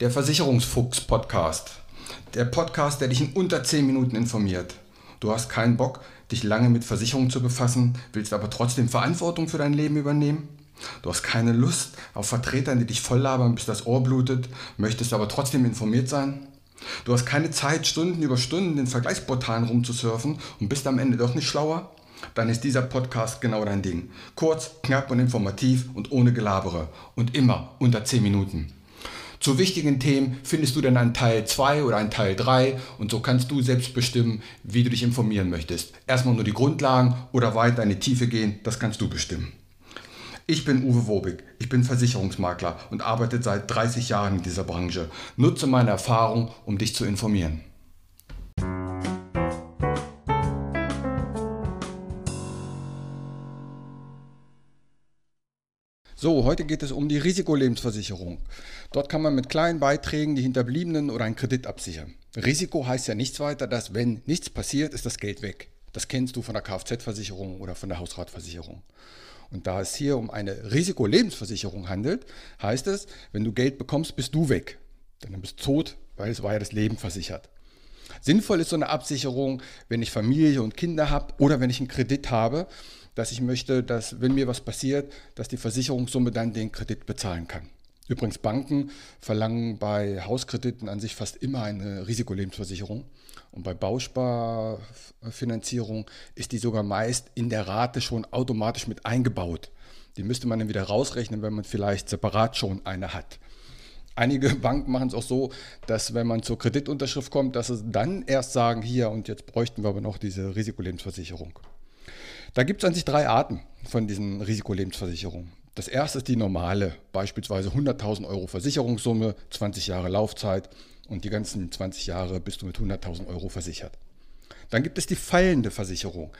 Der Versicherungsfuchs Podcast. Der Podcast, der dich in unter 10 Minuten informiert. Du hast keinen Bock, dich lange mit Versicherungen zu befassen, willst aber trotzdem Verantwortung für dein Leben übernehmen? Du hast keine Lust auf Vertretern, die dich voll labern, bis das Ohr blutet, möchtest aber trotzdem informiert sein? Du hast keine Zeit, Stunden über Stunden in Vergleichsportalen rumzusurfen und bist am Ende doch nicht schlauer? Dann ist dieser Podcast genau dein Ding. Kurz, knapp und informativ und ohne Gelabere. Und immer unter 10 Minuten. Zu wichtigen Themen findest du dann einen Teil 2 oder einen Teil 3 und so kannst du selbst bestimmen, wie du dich informieren möchtest. Erstmal nur die Grundlagen oder weiter in die Tiefe gehen, das kannst du bestimmen. Ich bin Uwe Wobig, ich bin Versicherungsmakler und arbeite seit 30 Jahren in dieser Branche. Nutze meine Erfahrung, um dich zu informieren. So, heute geht es um die Risikolebensversicherung. Dort kann man mit kleinen Beiträgen die Hinterbliebenen oder einen Kredit absichern. Risiko heißt ja nichts weiter, dass wenn nichts passiert, ist das Geld weg. Das kennst du von der Kfz-Versicherung oder von der Hausratversicherung. Und da es hier um eine Risikolebensversicherung handelt, heißt es, wenn du Geld bekommst, bist du weg. Denn dann bist du tot, weil es war ja das Leben versichert. Sinnvoll ist so eine Absicherung, wenn ich Familie und Kinder habe oder wenn ich einen Kredit habe dass ich möchte, dass, wenn mir was passiert, dass die Versicherungssumme dann den Kredit bezahlen kann. Übrigens, Banken verlangen bei Hauskrediten an sich fast immer eine Risikolebensversicherung. Und bei Bausparfinanzierung ist die sogar meist in der Rate schon automatisch mit eingebaut. Die müsste man dann wieder rausrechnen, wenn man vielleicht separat schon eine hat. Einige Banken machen es auch so, dass wenn man zur Kreditunterschrift kommt, dass sie dann erst sagen, hier und jetzt bräuchten wir aber noch diese Risikolebensversicherung. Da gibt es an sich drei Arten von diesen Risikolebensversicherungen. Das erste ist die normale, beispielsweise 100.000 Euro Versicherungssumme, 20 Jahre Laufzeit und die ganzen 20 Jahre bist du mit 100.000 Euro versichert. Dann gibt es die fallende Versicherung.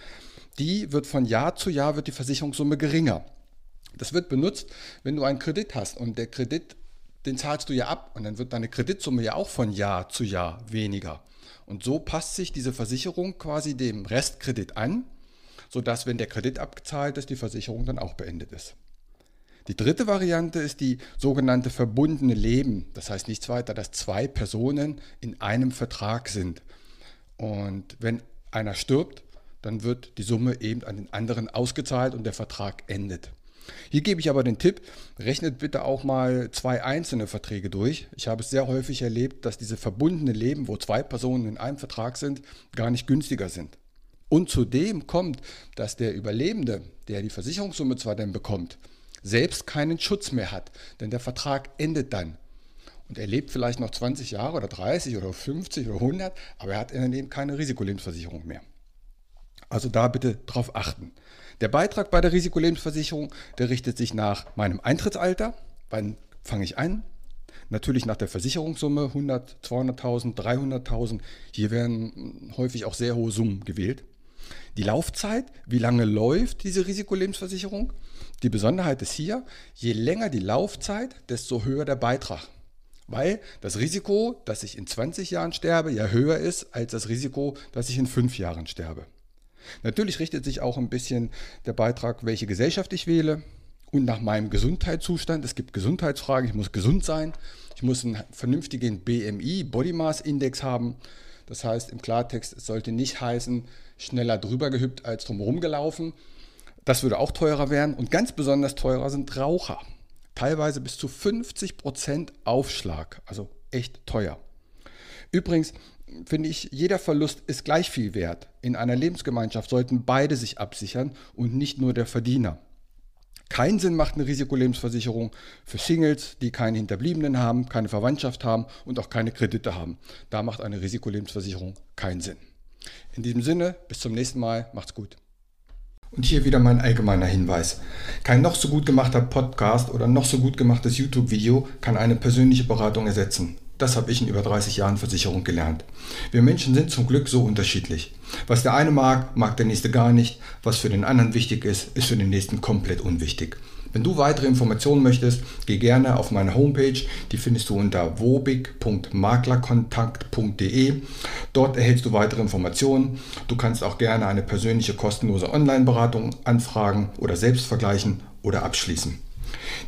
Die wird von Jahr zu Jahr wird die Versicherungssumme geringer. Das wird benutzt, wenn du einen Kredit hast und der Kredit, den zahlst du ja ab und dann wird deine Kreditsumme ja auch von Jahr zu Jahr weniger. Und so passt sich diese Versicherung quasi dem Restkredit an sodass, wenn der Kredit abgezahlt ist, die Versicherung dann auch beendet ist. Die dritte Variante ist die sogenannte verbundene Leben. Das heißt nichts weiter, dass zwei Personen in einem Vertrag sind. Und wenn einer stirbt, dann wird die Summe eben an den anderen ausgezahlt und der Vertrag endet. Hier gebe ich aber den Tipp, rechnet bitte auch mal zwei einzelne Verträge durch. Ich habe es sehr häufig erlebt, dass diese verbundene Leben, wo zwei Personen in einem Vertrag sind, gar nicht günstiger sind. Und zudem kommt, dass der Überlebende, der die Versicherungssumme zwar dann bekommt, selbst keinen Schutz mehr hat, denn der Vertrag endet dann. Und er lebt vielleicht noch 20 Jahre oder 30 oder 50 oder 100, aber er hat in dem keine Risikolebensversicherung mehr. Also da bitte drauf achten. Der Beitrag bei der Risikolebensversicherung, der richtet sich nach meinem Eintrittsalter. Wann fange ich an? Natürlich nach der Versicherungssumme 100, 200.000, 300.000. Hier werden häufig auch sehr hohe Summen gewählt. Die Laufzeit, wie lange läuft diese Risikolebensversicherung? Die Besonderheit ist hier, je länger die Laufzeit, desto höher der Beitrag. Weil das Risiko, dass ich in 20 Jahren sterbe, ja höher ist als das Risiko, dass ich in 5 Jahren sterbe. Natürlich richtet sich auch ein bisschen der Beitrag, welche Gesellschaft ich wähle und nach meinem Gesundheitszustand. Es gibt Gesundheitsfragen, ich muss gesund sein, ich muss einen vernünftigen BMI, Body Mass Index haben. Das heißt im Klartext, es sollte nicht heißen, schneller drüber gehüpft als drumherum gelaufen. Das würde auch teurer werden. Und ganz besonders teurer sind Raucher. Teilweise bis zu 50% Aufschlag. Also echt teuer. Übrigens finde ich, jeder Verlust ist gleich viel wert. In einer Lebensgemeinschaft sollten beide sich absichern und nicht nur der Verdiener. Keinen Sinn macht eine Risikolebensversicherung für Singles, die keine Hinterbliebenen haben, keine Verwandtschaft haben und auch keine Kredite haben. Da macht eine Risikolebensversicherung keinen Sinn. In diesem Sinne, bis zum nächsten Mal, macht's gut. Und hier wieder mein allgemeiner Hinweis. Kein noch so gut gemachter Podcast oder noch so gut gemachtes YouTube-Video kann eine persönliche Beratung ersetzen. Das habe ich in über 30 Jahren Versicherung gelernt. Wir Menschen sind zum Glück so unterschiedlich. Was der eine mag, mag der nächste gar nicht. Was für den anderen wichtig ist, ist für den nächsten komplett unwichtig. Wenn du weitere Informationen möchtest, geh gerne auf meine Homepage. Die findest du unter wobig.maklerkontakt.de. Dort erhältst du weitere Informationen. Du kannst auch gerne eine persönliche kostenlose Online-Beratung anfragen oder selbst vergleichen oder abschließen.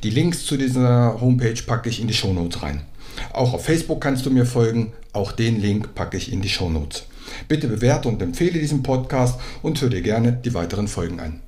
Die Links zu dieser Homepage packe ich in die Shownotes rein. Auch auf Facebook kannst du mir folgen. Auch den Link packe ich in die Shownotes. Bitte bewerte und empfehle diesen Podcast und hör dir gerne die weiteren Folgen an.